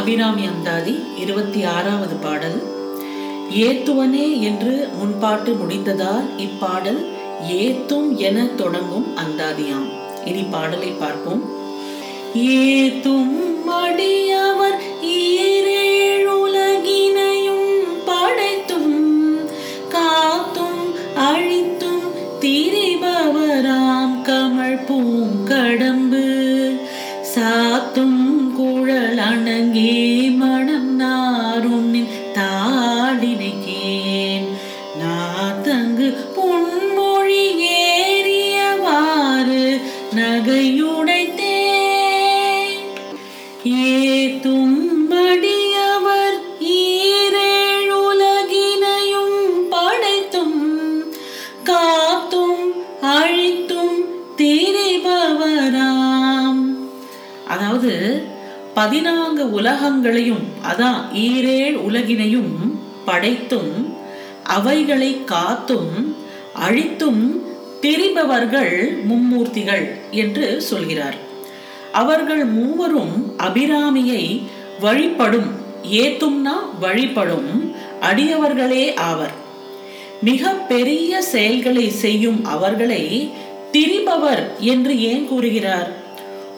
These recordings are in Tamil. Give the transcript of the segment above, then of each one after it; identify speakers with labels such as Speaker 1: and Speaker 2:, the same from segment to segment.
Speaker 1: அபிராமி அந்தாதி இருபத்தி ஆறாவது பாடல். ஏத்துவனே என்று முன்பாட்டு முடிந்ததால் இப்பாடல் ஏத்தும் என தொடங்கும் அந்தாதியாம். இனி பாடலை பார்ப்போம். ஏத்தும் மடியவர் ஈரேழுலகினையும் படைத்தும் காத்தும் அழித்தும் திரிபவராம் கமழ் பூங்கடம்பு சாத்தும் கூட அணங்கே மனம் நாரும் தாளினைக்கேன் நாத்தங்கு பொன்மொழி ஏறியவாறு நகையுடைத்தே ஏத்தும் மடியவர் ஈரேழுலகினையும் படைத்தும் காத்தும் அழித்தும் திரிபவராம். அதாவது பதினான்கு உலகங்களையும் அதான் ஈரேழ் உலகினையும் படைத்தும் அவைகளை காத்தும் அழித்தும் திரிபவர்கள் மும்மூர்த்திகள் என்று சொல்கிறார். அவர்கள் மூவரும் அபிராமியை வழிபடும் ஏத்தும்னா வழிபடும் அடியவர்களே ஆவர். மிக பெரிய செயல்களை செய்யும் அவர்களை திரிபவர் என்று ஏன் கூறுகிறார்?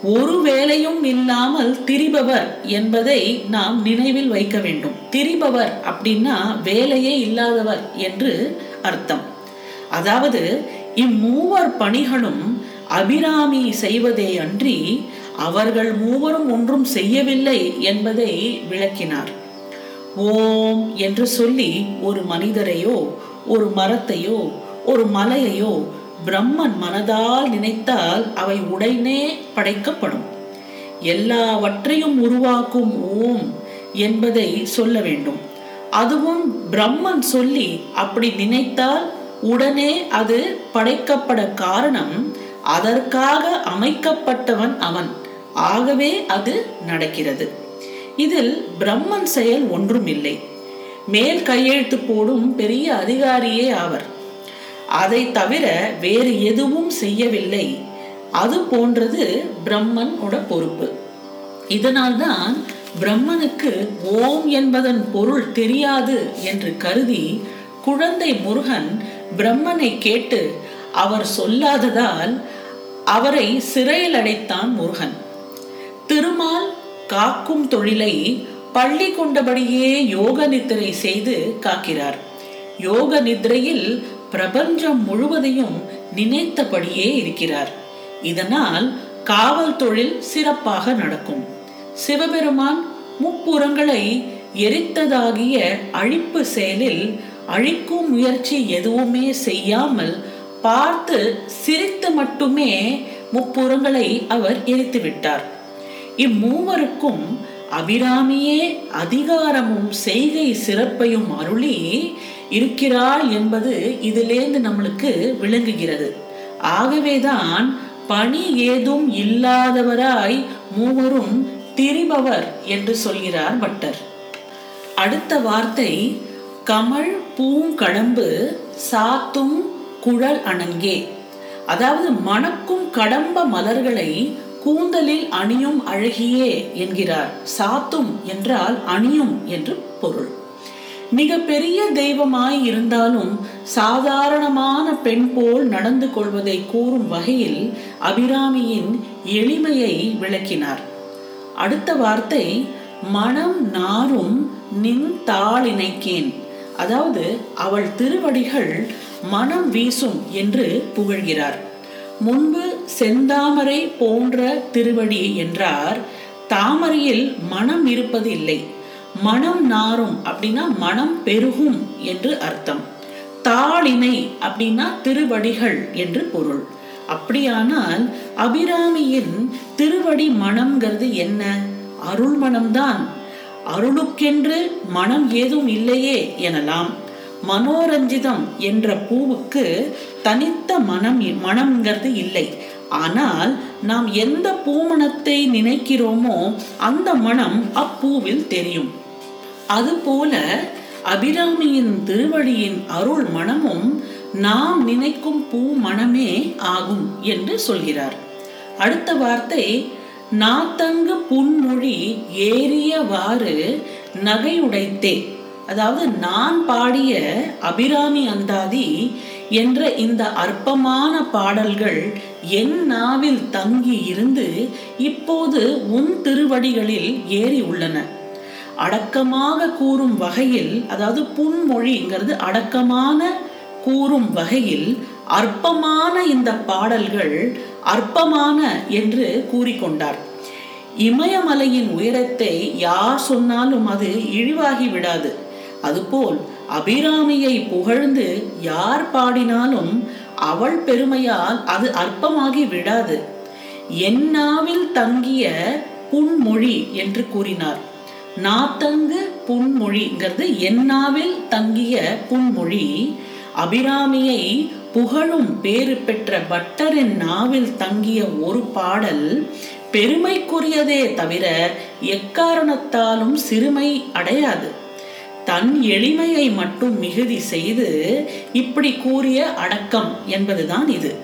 Speaker 1: ஒரு வேலையும் இல்லாமல் திரிபவர் என்பதை நாம் நினைவில் வைக்க வேண்டும். திரிபவர் அப்படின்னா வேலையே இல்லாதவர் என்று அர்த்தம். அதாவது இம்மூவர் பணிகளும் அபிராமி செய்வதே அன்றி அவர்கள் மூவரும் ஒன்றும் செய்யவில்லை என்பதை விளக்கினார். ஓம் என்று சொல்லி ஒரு மனிதரையோ ஒரு மரத்தையோ ஒரு மலையையோ பிரம்மன் மனதால் நினைத்தால் அவை உடனே படைக்கப்படும். எல்லாவற்றையும் உருவாக்கும் ஓம் என்பதை சொல்ல வேண்டும். அதுவும் பிரம்மன் சொல்லி அப்படி நினைத்தால் உடனே அது படைக்கப்பட காரணம் அதற்காக அமைக்கப்பட்டவன் அவன். ஆகவே அது நடக்கிறது. இதில் பிரம்மன் செயல் ஒன்றும் இல்லை மேல் கையெழுத்து போடும் பெரிய அதிகாரியே ஆவர். அதை தவிர வேறு எதுவும் செய்யவில்லை. அது போன்றது பிரம்மனோட பொறுப்பு. இதனால்தான் பிரம்மனுக்கு ஓம் என்பதன் பொருள் தெரியாது என்று கருதி குழந்தை முருகன் பிரம்மனை கேட்டு அவர் சொல்லாததால் அவரை சிறையில் அடைத்தான் முருகன். திருமால் காக்கும் தொழிலை பள்ளி கொண்டபடியே யோக நித்திரை செய்து காக்கிறார். யோக நித்திரையில் பிரபஞ்சம் முழுவதையும் நினைத்தபடியே இருக்கிறார். இதனால் காவல் தொழில் சிறப்பாக நடக்கும். சிவபெருமான் முப்புறங்களை எரித்ததாகிய அழிப்பு செயலில் அழிக்கும் முயற்சி எதுவுமே செய்யாமல் பார்த்து சிரித்து மட்டுமே முப்புறங்களை அவர் எரித்து விட்டார் இம்மூவருக்கும் அபிராமியே அதிகாரமும் செய்கை சிறப்பையும் அருளி இருக்கிறாள் என்பது இதிலேந்து நம்மளுக்கு விளங்குகிறது. ஆகவேதான் பணி ஏதும் இல்லாதவராய் மூவரும் திரிபவர் என்று சொல்கிறார் பட்டர். அடுத்த வார்த்தை கமல் பூங்கடம்பு சாத்தும் குழல் அணங்கே. அதாவது மணக்கும் கடம்ப மலர்களை கூந்தலில் அணியும் அழகியே என்கிறார். சாத்தும் என்றால் அணியும் என்று பொருள். மிக பெரிய தெய்வமாய் இருந்தாலும் சாதாரணமான பெண் போல் நடந்து கொள்வதை கூறும் வகையில் அபிராமியின் எளிமையை விளக்கினார். அடுத்த வார்த்தை மனம் நாரும் நின் தாளினைக்கேன். அதாவது அவள் திருவடிகள் மனம் வீசும் என்று புகழ்கிறார். முன்பு செந்தாமரை போன்ற திருவடி என்றார் தாமரையில் மனம் இருப்பது இல்லை. மனம் நாரும் அப்படின்னா மனம் பெருகும் என்று அர்த்தம். தாளினை அப்படின்னா திருவடிகள் என்று பொருள். அப்படியானால் அபிராமியின் திருவடி மனம்ங்கிறது என்ன? அருள் மனம்தான். அருளுக்கென்று மனம் ஏதும் இல்லையே எனலாம். மனோரஞ்சிதம் என்ற பூவுக்கு தனித்த மனம் மனம்ங்கிறது இல்லை. ஆனால் நாம் எந்த பூமணத்தை நினைக்கிறோமோ அந்த மனம் அப்பூவில் தெரியும். அதுபோல அபிராமியின் திருவடியின் அருள் மனமும் நாம் நினைக்கும் பூ மனமே ஆகும் என்று சொல்கிறார். அடுத்த வார்த்தை நாத்தங்கு புன்மொழி ஏறியவாறு நகையுடைத்தே. அதாவது நான் பாடிய அபிராமி அந்தாதி என்ற இந்த அற்பமான பாடல்கள் என் நாவில் தங்கி இருந்து இப்போது உன் திருவடிகளில் ஏறி உள்ளன. அடக்கமாக கூறும் வகையில் அதாவது புன்மொழிங்கிறது அடக்கமான கூறும் வகையில் அற்பமான இந்த பாடல்கள் அற்பமான என்று கூறிக்கொண்டார். இமயமலையின் உயரத்தை யார் சொன்னாலும் அது இழிவாகி விடாது. அதுபோல் அபிராமியை புகழ்ந்து யார் பாடினாலும் அவள் பெருமையால் அது அற்பமாகி விடாது. என்னாவில் தங்கிய புன்மொழி என்று கூறினார். நாத்தங்கு புன்மொழிங்கிறது என்னாவில் தங்கிய புன்மொழி. அபிராமியை புகழும் பேறு பெற்ற பட்டரின் நாவில் தங்கிய ஒரு பாடல் பெருமைக்குரியதே தவிர எக்காரணத்தாலும் சிறுமை அடையாது. தன் எளிமையை மட்டும் மிகுதி செய்து இப்படி கூறிய அடக்கம் என்பதுதான் இது.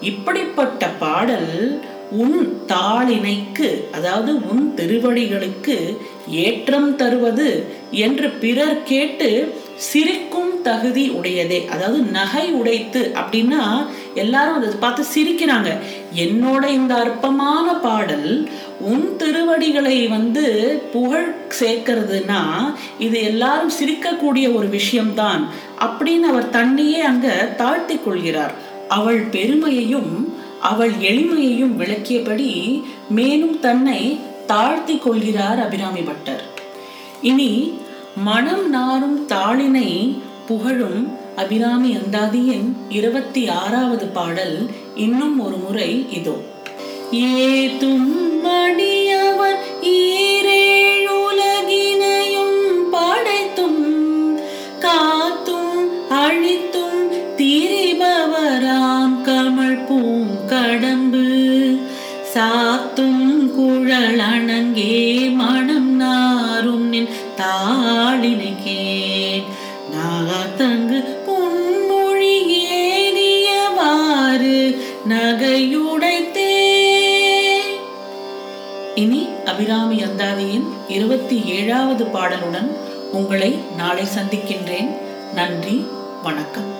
Speaker 1: இப்படிப்பட்ட பாடல் உன் தாளினைக்கு அதாவது உன் திருவடிகளுக்கு ஏற்றம் தருவது என்று பிறர் கேட்டு சிரிக்கும் தகுதி உடையதே. அதாவது நகை உடைத்து அப்படின்னா எல்லாரும் அதை பார்த்து சிரிக்கிறாங்க. என்னோட இந்த அற்பமான பாடல் உன் திருவடிகளை வந்து புகழ் சேர்க்கிறதுனா இது எல்லாரும் சிரிக்கக்கூடிய ஒரு விஷயம்தான் அப்படின்னு அவர் தன்னையே அங்க தாழ்த்தி கொள்கிறார். அவள் பெருமையையும் அவள் எளிமையையும் விளக்கியபடி மேலும் தன்னை தாழ்த்தி கொள்கிறார் அபிராமி பட்டர். இனி மனம் நாரும் தாளினை புகழும் அபிராமி அந்தாதியின் இருபத்தி ஆறாவது பாடல் இன்னும் ஒரு முறை இதோ. ஏதும் மடியவர் சாத்தும் குழல் அணங்கே மனம் நாரும் நின் தாளினைக்கே நாகத்தங்கு பொன்மொழி ஏறியவாறு நகையுடைத்தே இனி அபிராமி அந்தாதியின் இருபத்தி ஏழாவது பாடலுடன் உங்களை நாளை சந்திக்கின்றேன். நன்றி வணக்கம்.